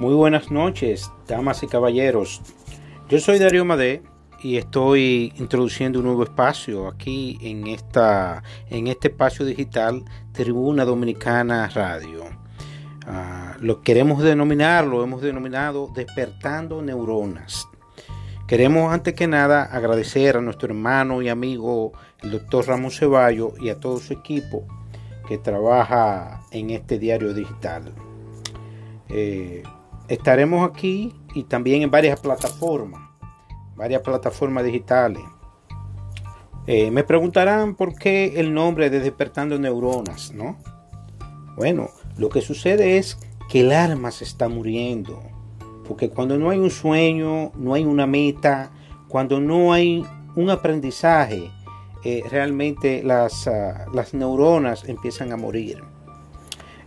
Muy buenas noches, damas y caballeros. Yo soy Darío Madé y estoy introduciendo un nuevo espacio aquí en, esta, en este espacio digital Tribuna Dominicana Radio. Uh, lo queremos denominar, lo hemos denominado Despertando Neuronas. Queremos antes que nada agradecer a nuestro hermano y amigo el doctor Ramón Ceballo y a todo su equipo que trabaja en este diario digital. Eh, estaremos aquí y también en varias plataformas, varias plataformas digitales. Eh, me preguntarán por qué el nombre de Despertando Neuronas, ¿no? Bueno, lo que sucede es que el alma se está muriendo. Porque cuando no hay un sueño, no hay una meta, cuando no hay un aprendizaje, eh, realmente las, uh, las neuronas empiezan a morir.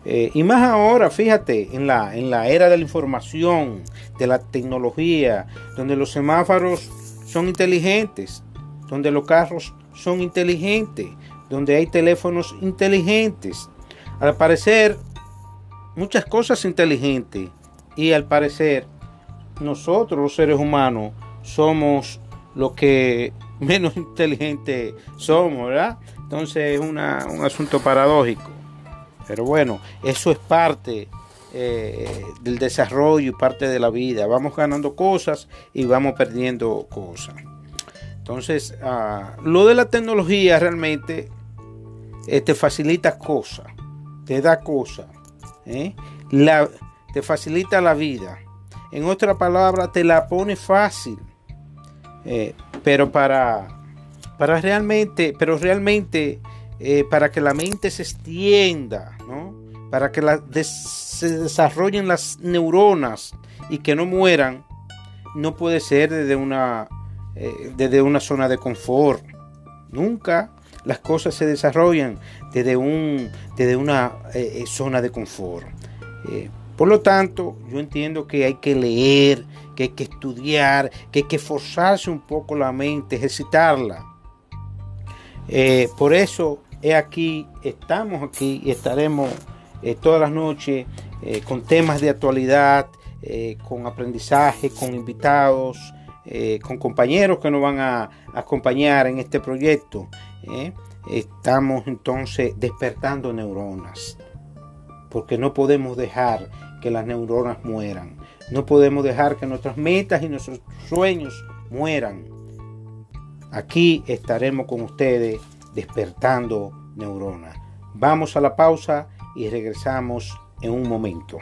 Eh, y más ahora, fíjate, en la, en la era de la información, de la tecnología, donde los semáforos son inteligentes, donde los carros son inteligentes, donde hay teléfonos inteligentes. Al parecer, muchas cosas inteligentes. Y al parecer, nosotros los seres humanos somos lo que menos inteligentes somos, ¿verdad? Entonces es un asunto paradójico. Pero bueno, eso es parte eh, del desarrollo y parte de la vida. Vamos ganando cosas y vamos perdiendo cosas. Entonces, ah, lo de la tecnología realmente eh, te facilita cosas, te da cosas, ¿eh? te facilita la vida. En otra palabra, te la pone fácil. pero para, para realmente, pero realmente eh, para que la mente se extienda, para que se desarrollen las neuronas y que no mueran, no puede ser desde una, eh, desde una zona de confort. Nunca las cosas se desarrollan desde, un, desde una eh, zona de confort. por lo tanto, yo entiendo que hay que leer, que hay que estudiar, que hay que forzarse un poco la mente, ejercitarla. Por eso He aquí, estamos aquí y estaremos eh, todas las noches eh, con temas de actualidad, eh, con aprendizaje, con invitados, con compañeros que nos van a, acompañar en este proyecto. Estamos entonces despertando neuronas, porque no podemos dejar que las neuronas mueran. No podemos dejar que nuestras metas y nuestros sueños mueran. Aquí estaremos con ustedes despertando neuronas. Vamos a la pausa y regresamos en un momento.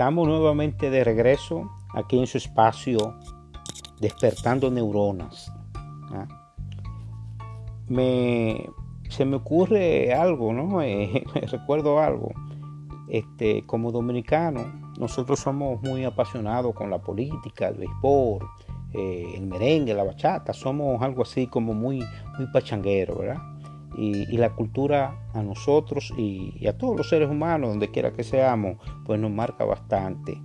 Estamos nuevamente de regreso aquí en su espacio despertando neuronas. ¿ah? Me, se me ocurre algo, ¿no? Eh, recuerdo algo. Este, como dominicano, nosotros somos muy apasionados con la política, el béisbol, eh, el merengue, la bachata. Somos algo así como muy, muy pachanguero, ¿verdad? Y, la cultura a nosotros y, a todos los seres humanos, donde quiera que seamos, pues nos marca bastante.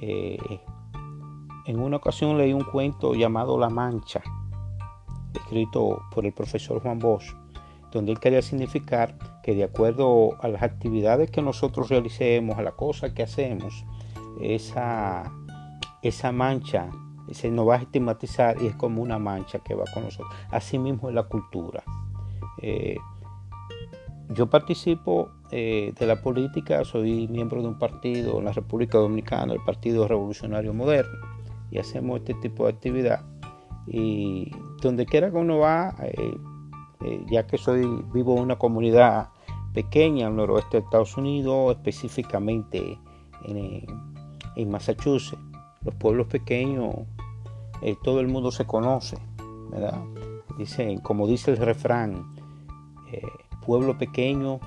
Eh, en una ocasión leí un cuento llamado La Mancha, escrito por el profesor Juan Bosch, donde él quería significar que de acuerdo a las actividades que nosotros realicemos, a la cosa que hacemos, esa, esa mancha se nos va a estigmatizar y es como una mancha que va con nosotros. Así mismo es la cultura. Eh, yo participo eh, de la política, soy miembro de un partido en la República Dominicana, el Partido Revolucionario Moderno, y hacemos este tipo de actividad. Y donde quiera que uno va, eh, ya que soy vivo en una comunidad pequeña al noroeste de Estados Unidos, específicamente en, en Massachusetts, los pueblos pequeños, todo el mundo se conoce, ¿verdad? Dicen, como dice el refrán, eh, pueblo pequeño,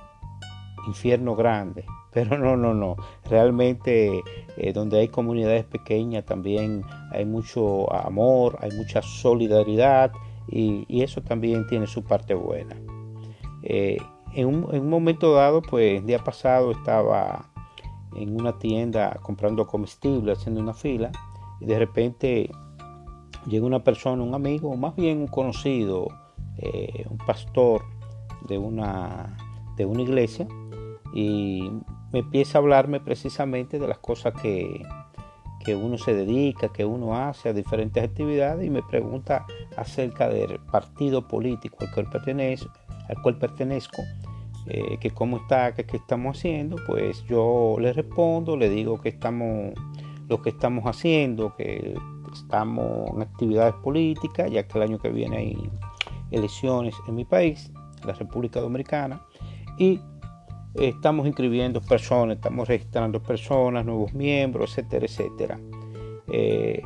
infierno grande. Pero no, no, no. Realmente eh, donde hay comunidades pequeñas también hay mucho amor, hay mucha solidaridad y, eso también tiene su parte buena. Eh, en, un, momento dado, pues el día pasado estaba en una tienda comprando comestibles, haciendo una fila y de repente llega una persona, un amigo, más bien un conocido, un pastor, de una, de una iglesia y me empieza a hablarme precisamente de las cosas que, que uno se dedica, que uno hace a diferentes actividades y me pregunta acerca del partido político al cual, pertenezco, al cual pertenezco, eh, que cómo está, que qué estamos haciendo, pues yo le respondo, le digo que estamos, lo que estamos haciendo, que estamos en actividades políticas, ya que el año que viene hay elecciones en mi país la República Dominicana y estamos inscribiendo personas, estamos registrando personas, nuevos miembros, etcétera, etcétera. Eh,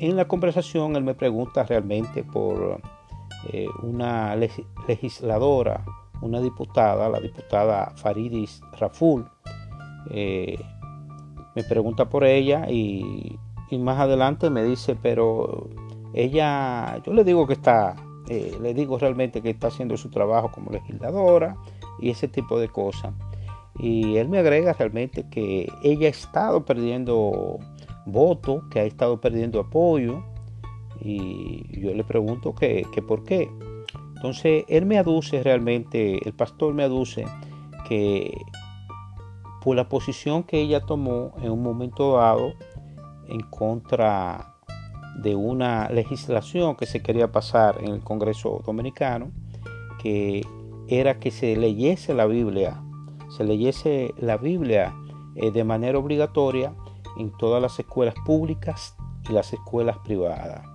en la conversación él me pregunta realmente por eh, una legisladora, una diputada, la diputada Faridis Raful. Eh, me pregunta por ella y, y, más adelante me dice, pero ella, yo le digo que está eh, le digo realmente que está haciendo su trabajo como legisladora y ese tipo de cosas. Y él me agrega realmente que ella ha estado perdiendo votos, que ha estado perdiendo apoyo. Y yo le pregunto que, por qué. Entonces él me aduce realmente, el pastor me aduce que por la posición que ella tomó en un momento dado en contra de una legislación que se quería pasar en el Congreso Dominicano, que era que se leyese la Biblia, se leyese la Biblia eh, de manera obligatoria en todas las escuelas públicas y las escuelas privadas.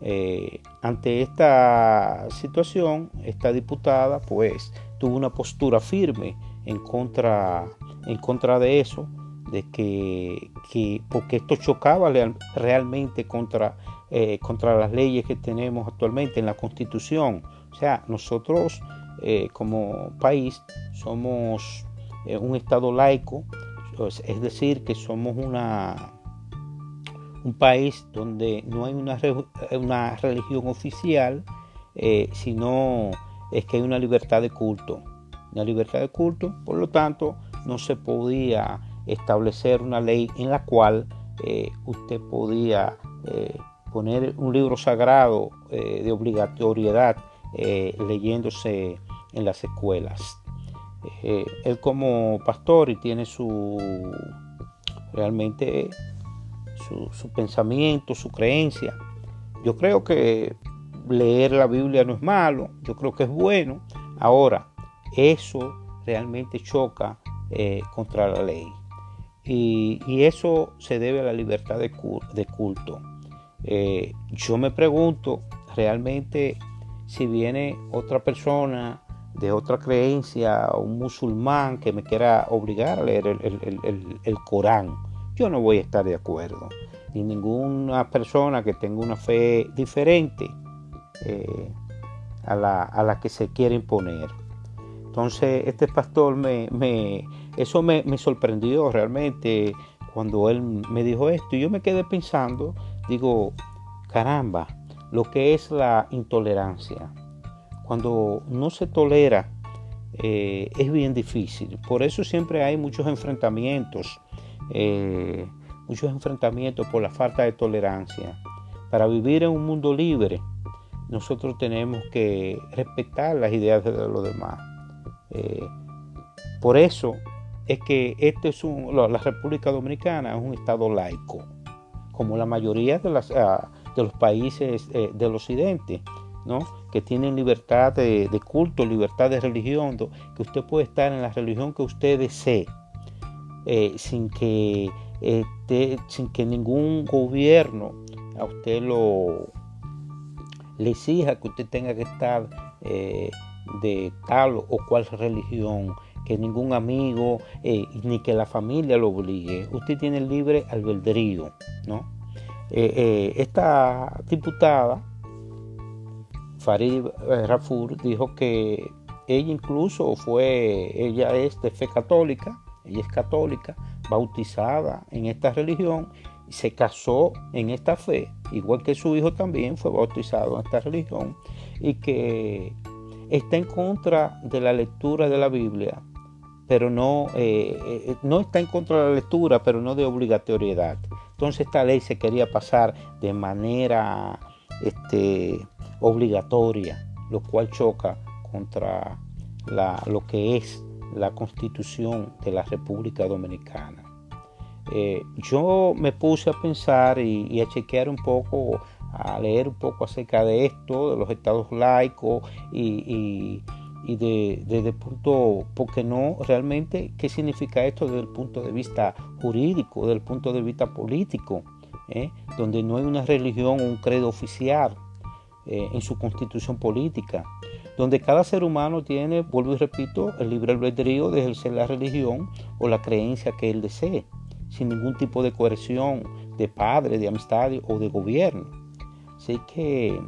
Eh, ante esta situación, esta diputada pues tuvo una postura firme en contra, en contra de eso de que, porque esto chocaba realmente contra, eh, contra las leyes que tenemos actualmente en la constitución. O sea, nosotros eh, como país somos eh, un estado laico, es decir, que somos una, un país donde no hay una, una religión oficial, sino es que hay una libertad de culto. Una libertad de culto, por lo tanto, no se podía establecer una ley en la cual eh, usted podía eh, poner un libro sagrado eh, de obligatoriedad leyéndose en las escuelas. él como pastor y tiene su realmente su, su pensamiento, su creencia. Yo creo que leer la Biblia no es malo, yo creo que es bueno. Ahora, eso realmente choca contra la ley. Y, eso se debe a la libertad de, culto. Eh, yo me pregunto realmente si viene otra persona de otra creencia, un musulmán que me quiera obligar a leer el, Corán, yo no voy a estar de acuerdo. Ni ninguna persona que tenga una fe diferente eh, a, la, que se quiere imponer. Entonces, este pastor me, eso me, me, sorprendió realmente cuando él me dijo esto. Y yo me quedé pensando, digo, caramba, lo que es la intolerancia cuando no se tolera, eh, es bien difícil. Por eso siempre hay muchos enfrentamientos, eh, muchos enfrentamientos por la falta de tolerancia. Para vivir en un mundo libre, nosotros tenemos que respetar las ideas de los demás. Eh, por eso es que este es la República Dominicana es un estado laico, como la mayoría de, ah, los países del occidente que tienen libertad de, culto, libertad de religión, que usted puede estar en la religión que usted desee, eh, sin, que, sin que ningún gobierno a usted lo le exija que usted tenga que estar eh, de tal o cual religión, que ningún amigo eh, ni que la familia lo obligue. Usted tiene libre albedrío, ¿no? esta diputada Farid eh, Rafur dijo que ella incluso fue, ella es de fe católica, ella es católica, bautizada en esta religión, se casó en esta fe, igual que su hijo también fue bautizado en esta religión, y que está en contra de la lectura de la Biblia, pero no, eh, eh, no está en contra de la lectura, pero no de obligatoriedad. Entonces esta ley se quería pasar de manera este, obligatoria, lo cual choca contra lo que es la constitución de la República Dominicana. Eh, yo me puse a pensar y, a chequear un poco, a leer un poco acerca de esto, de los estados laicos y, desde de, punto, porque no realmente, qué significa esto desde el punto de vista jurídico, desde el punto de vista político, ¿eh? donde no hay una religión o un credo oficial, eh, en su constitución política, donde cada ser humano tiene, vuelvo y repito, el libre albedrío de ejercer la religión o la creencia que él desee, sin ningún tipo de coerción de padre, de amistad o de gobierno. Así que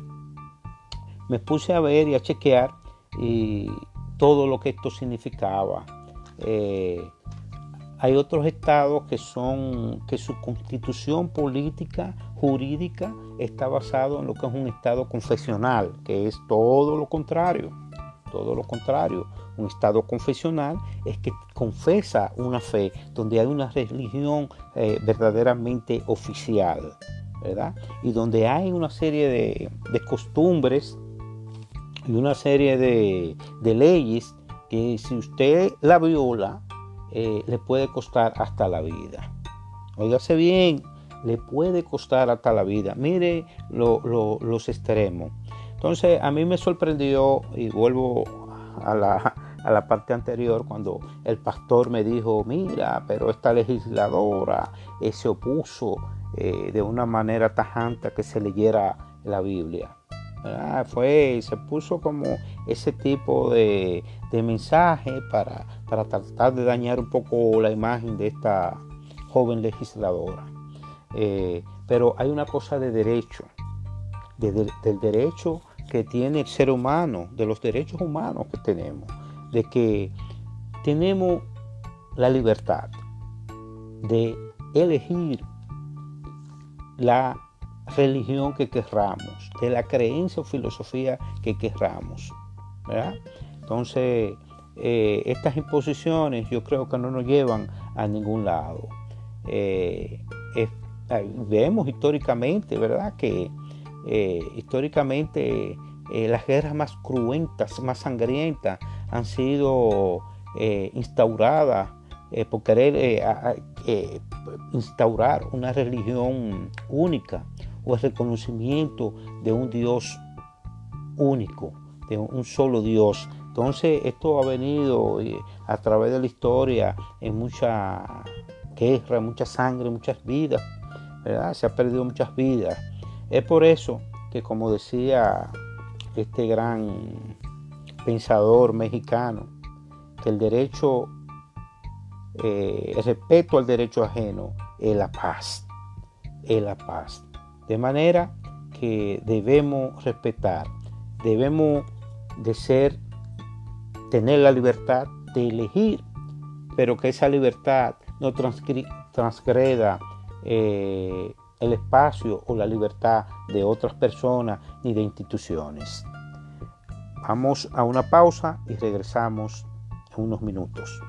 me puse a ver y a chequear y todo lo que esto significaba. Eh, hay otros estados que son que su constitución política jurídica está basado en lo que es un estado confesional, que es todo lo contrario, todo lo contrario. Un estado confesional es que confesa una fe, donde hay una religión eh, verdaderamente oficial, Y donde hay una serie de, costumbres y una serie de, de leyes que si usted la viola, eh, le puede costar hasta la vida. Óigase bien, le puede costar hasta la vida. Mire los extremos. Entonces a mí me sorprendió y vuelvo a la, a la parte anterior cuando el pastor me dijo, mira, pero esta legisladora eh, se opuso eh, de una manera tajante que se leyera la Biblia. Fue, se puso como ese tipo de, mensaje para, para, tratar de dañar un poco la imagen de esta joven legisladora. Eh, pero hay una cosa de derecho, del derecho que tiene el ser humano, de los derechos humanos que tenemos, de que tenemos la libertad de elegir la religión que querramos, de la creencia o filosofía que querramos. Entonces, eh, estas imposiciones yo creo que no nos llevan a ningún lado. Eh, vemos históricamente, ¿verdad? Que eh, históricamente las guerras más cruentas, más sangrientas, han sido instauradas por querer instaurar una religión única, o el reconocimiento de un Dios único, de un solo Dios. Entonces esto ha venido eh, a través de la historia en mucha guerra, mucha sangre, muchas vidas, ¿verdad? Se ha perdido muchas vidas. Es por eso que como decía este gran pensador mexicano que el derecho, eh, el respeto al derecho ajeno es la paz, es la paz. De manera que debemos respetar, debemos de ser, tener la libertad de elegir, pero que esa libertad no transgreda eh, el espacio o la libertad de otras personas ni de instituciones. Vamos a una pausa y regresamos en unos minutos.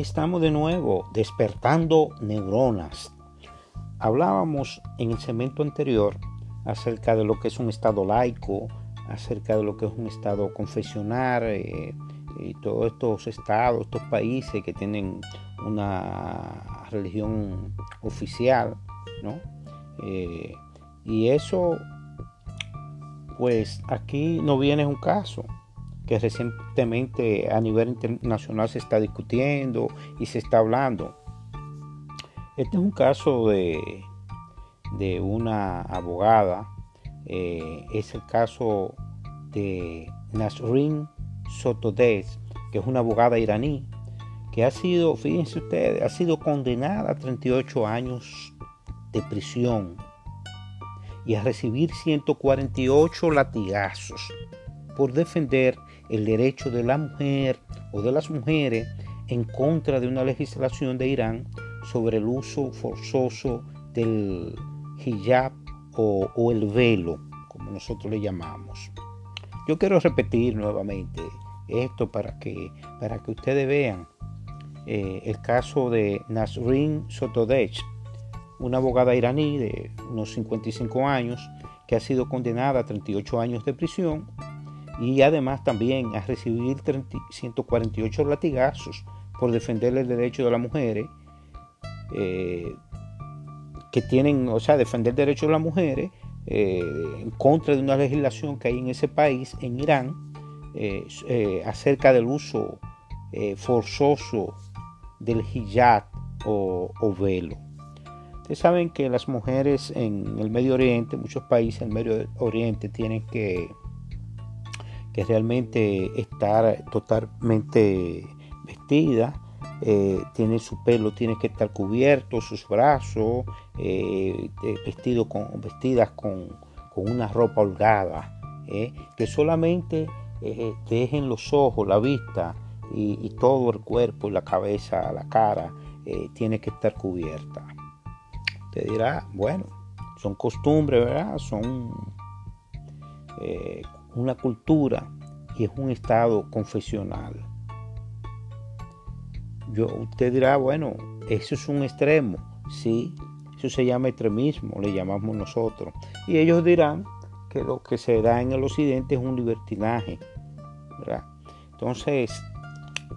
Estamos de nuevo, despertando neuronas. Hablábamos en el segmento anterior acerca de lo que es un estado laico, acerca de lo que es un estado confesional eh, y todos estos estados, estos países que tienen una religión oficial, ¿no? Eh, y eso, pues aquí no viene un caso que recientemente a nivel internacional se está discutiendo y se está hablando. Este es un caso de, de una abogada, eh, es el caso de Nasrin Sotodes, que es una abogada iraní, que ha sido, fíjense ustedes, ha sido condenada a 38 años de prisión y a recibir 148 latigazos por defender el derecho de la mujer o de las mujeres en contra de una legislación de Irán sobre el uso forzoso del hijab o, el velo, como nosotros le llamamos. Yo quiero repetir nuevamente esto para que, para que ustedes vean eh, el caso de Nasrin Sotodech, una abogada iraní de unos 55 años que ha sido condenada a 38 años de prisión y además también a recibir 148 latigazos por defender el derecho de las mujeres, eh, que tienen, o sea, defender el derecho de las mujeres eh, en contra de una legislación que hay en ese país, en Irán, eh, acerca del uso forzoso del hijab o, velo. Ustedes saben que las mujeres en el Medio Oriente, muchos países en el Medio Oriente tienen que que realmente estar totalmente vestida. Eh, tiene su pelo, tiene que estar cubierto, sus brazos, eh, eh, vestido con, vestidas con, una ropa holgada, que solamente dejen los ojos, la vista y, todo el cuerpo, la cabeza, la cara, tiene que estar cubierta. Te dirá, bueno, son costumbres, ¿verdad? Son una cultura y es un estado confesional. Yo, usted dirá, bueno, eso es un extremo. Sí, eso se llama extremismo, le llamamos nosotros. Y ellos dirán que lo que se da en el occidente es un libertinaje. Entonces,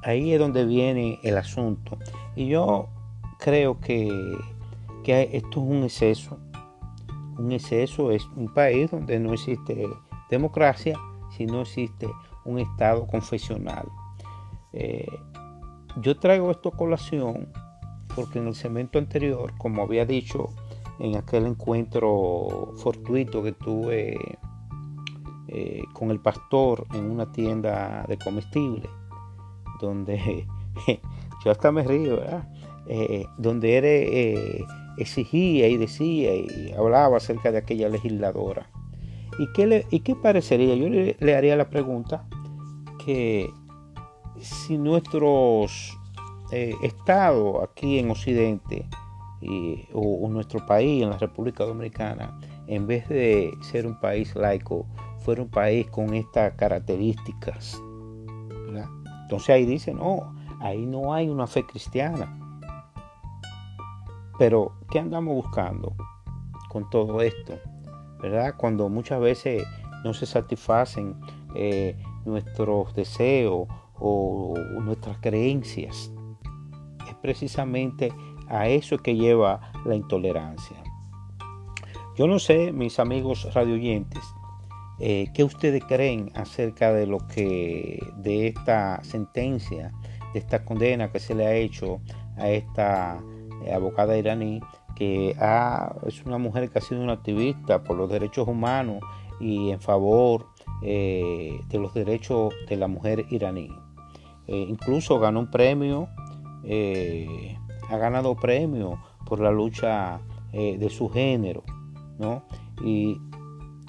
ahí es donde viene el asunto. Y yo creo que, que esto es un exceso. Un exceso es un país donde no existe democracia si no existe un Estado confesional. Eh, yo traigo esto a colación porque en el segmento anterior, como había dicho en aquel encuentro fortuito que tuve eh, con el pastor en una tienda de comestibles, donde yo hasta me río, eh, donde él exigía y decía y hablaba acerca de aquella legisladora. ¿Y qué, y qué parecería? Yo le, haría la pregunta que si nuestros eh, estados aquí en Occidente o, nuestro país en la República Dominicana, en vez de ser un país laico, fuera un país con estas características. Entonces ahí dice, no, ahí no hay una fe cristiana. Pero, ¿qué andamos buscando con todo esto? Cuando muchas veces no se satisfacen eh, nuestros deseos o nuestras creencias. Es precisamente a eso que lleva la intolerancia. Yo no sé, mis amigos radioyentes, eh, qué ustedes creen acerca de lo que de esta sentencia, de esta condena que se le ha hecho a esta eh, abogada iraní es una mujer que ha sido una activista por los derechos humanos y en favor eh, de los derechos de la mujer iraní. Eh, incluso ganó un premio, eh, ha ganado premio por la lucha de su género, ¿no? y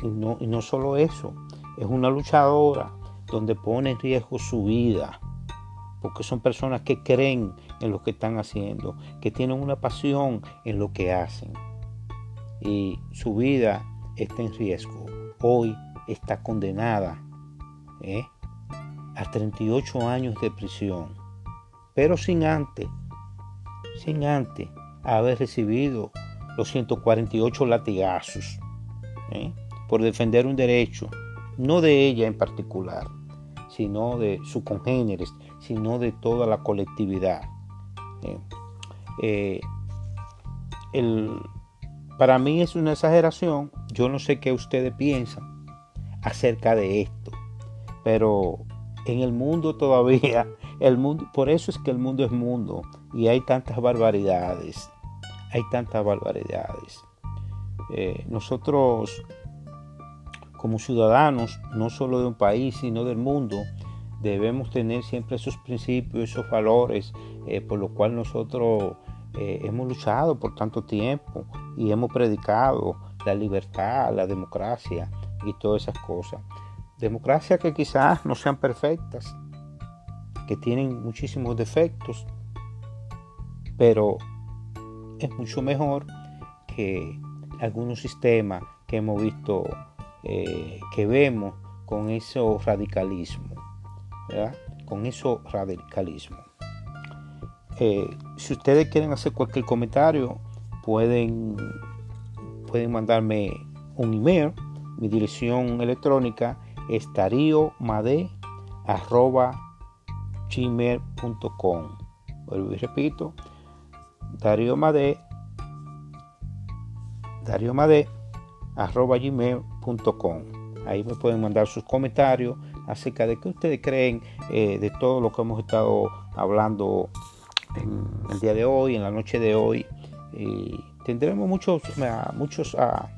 no solo eso, es una luchadora donde pone en riesgo su vida, porque son personas que creen en lo que están haciendo, que tienen una pasión en lo que hacen. Y su vida está en riesgo. Hoy está condenada ¿eh? a 38 años de prisión, pero sin antes, sin antes haber recibido los 148 latigazos ¿eh? por defender un derecho, no de ella en particular, sino de sus congéneres, sino de toda la colectividad. Eh, para mí es una exageración. Yo no sé qué ustedes piensan acerca de esto, pero en el mundo todavía, el mundo, por eso es que el mundo es mundo y hay tantas barbaridades, hay tantas barbaridades. Eh, nosotros como ciudadanos, no solo de un país, sino del mundo, debemos tener siempre esos principios, esos valores, eh, por lo cual nosotros eh, hemos luchado por tanto tiempo y hemos predicado la libertad, la democracia y todas esas cosas. Democracia que quizás no sean perfectas, que tienen muchísimos defectos, pero es mucho mejor que algunos sistemas que hemos visto, eh, que vemos con ese radicalismo. Con eso radicalismo. Eh, si ustedes quieren hacer cualquier comentario, pueden, pueden mandarme un email. Mi dirección electrónica es gmail.com Vuelvo y repito, Darío Made, Darío arroba gmail.com. Ahí me pueden mandar sus comentarios acerca de qué ustedes creen eh, de todo lo que hemos estado hablando en el día de hoy, en la noche de hoy. tendremos muchos, muchos, ah,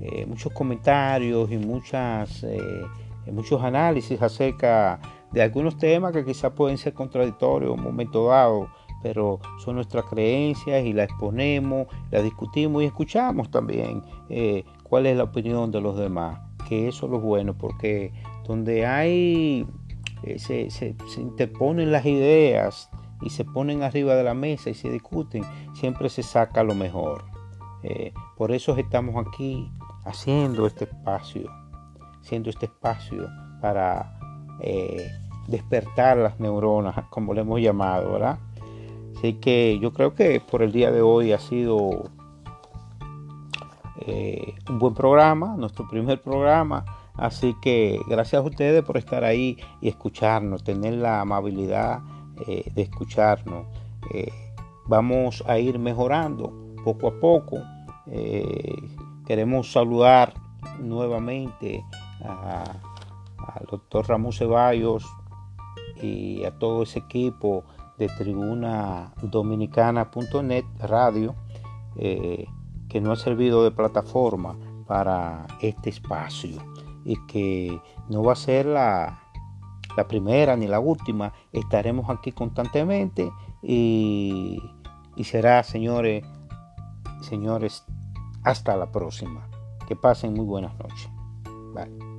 eh, muchos comentarios y muchas, eh, muchos análisis acerca de algunos temas que quizás pueden ser contradictorios en un momento dado, pero son nuestras creencias y las exponemos, las discutimos y escuchamos también cuál es la opinión de los demás, que eso es lo bueno, porque donde hay, eh, se, se, interponen las ideas y se ponen arriba de la mesa y se discuten, siempre se saca lo mejor. Eh, por eso estamos aquí haciendo este espacio. haciendo este espacio para eh, despertar las neuronas, como le hemos llamado, ¿verdad? Así que yo creo que por el día de hoy ha sido un buen programa, nuestro primer programa. Así que gracias a ustedes por estar ahí y escucharnos, tener la amabilidad eh, de escucharnos. Eh, vamos a ir mejorando poco a poco. queremos saludar nuevamente al doctor Ramón Ceballos y a todo ese equipo de tribuna dominicana.net radio eh, que nos ha servido de plataforma para este espacio y que no va a ser la, la primera ni la última. Estaremos aquí constantemente y, y será, señores, señores, hasta la próxima. Que pasen muy buenas noches. Bye.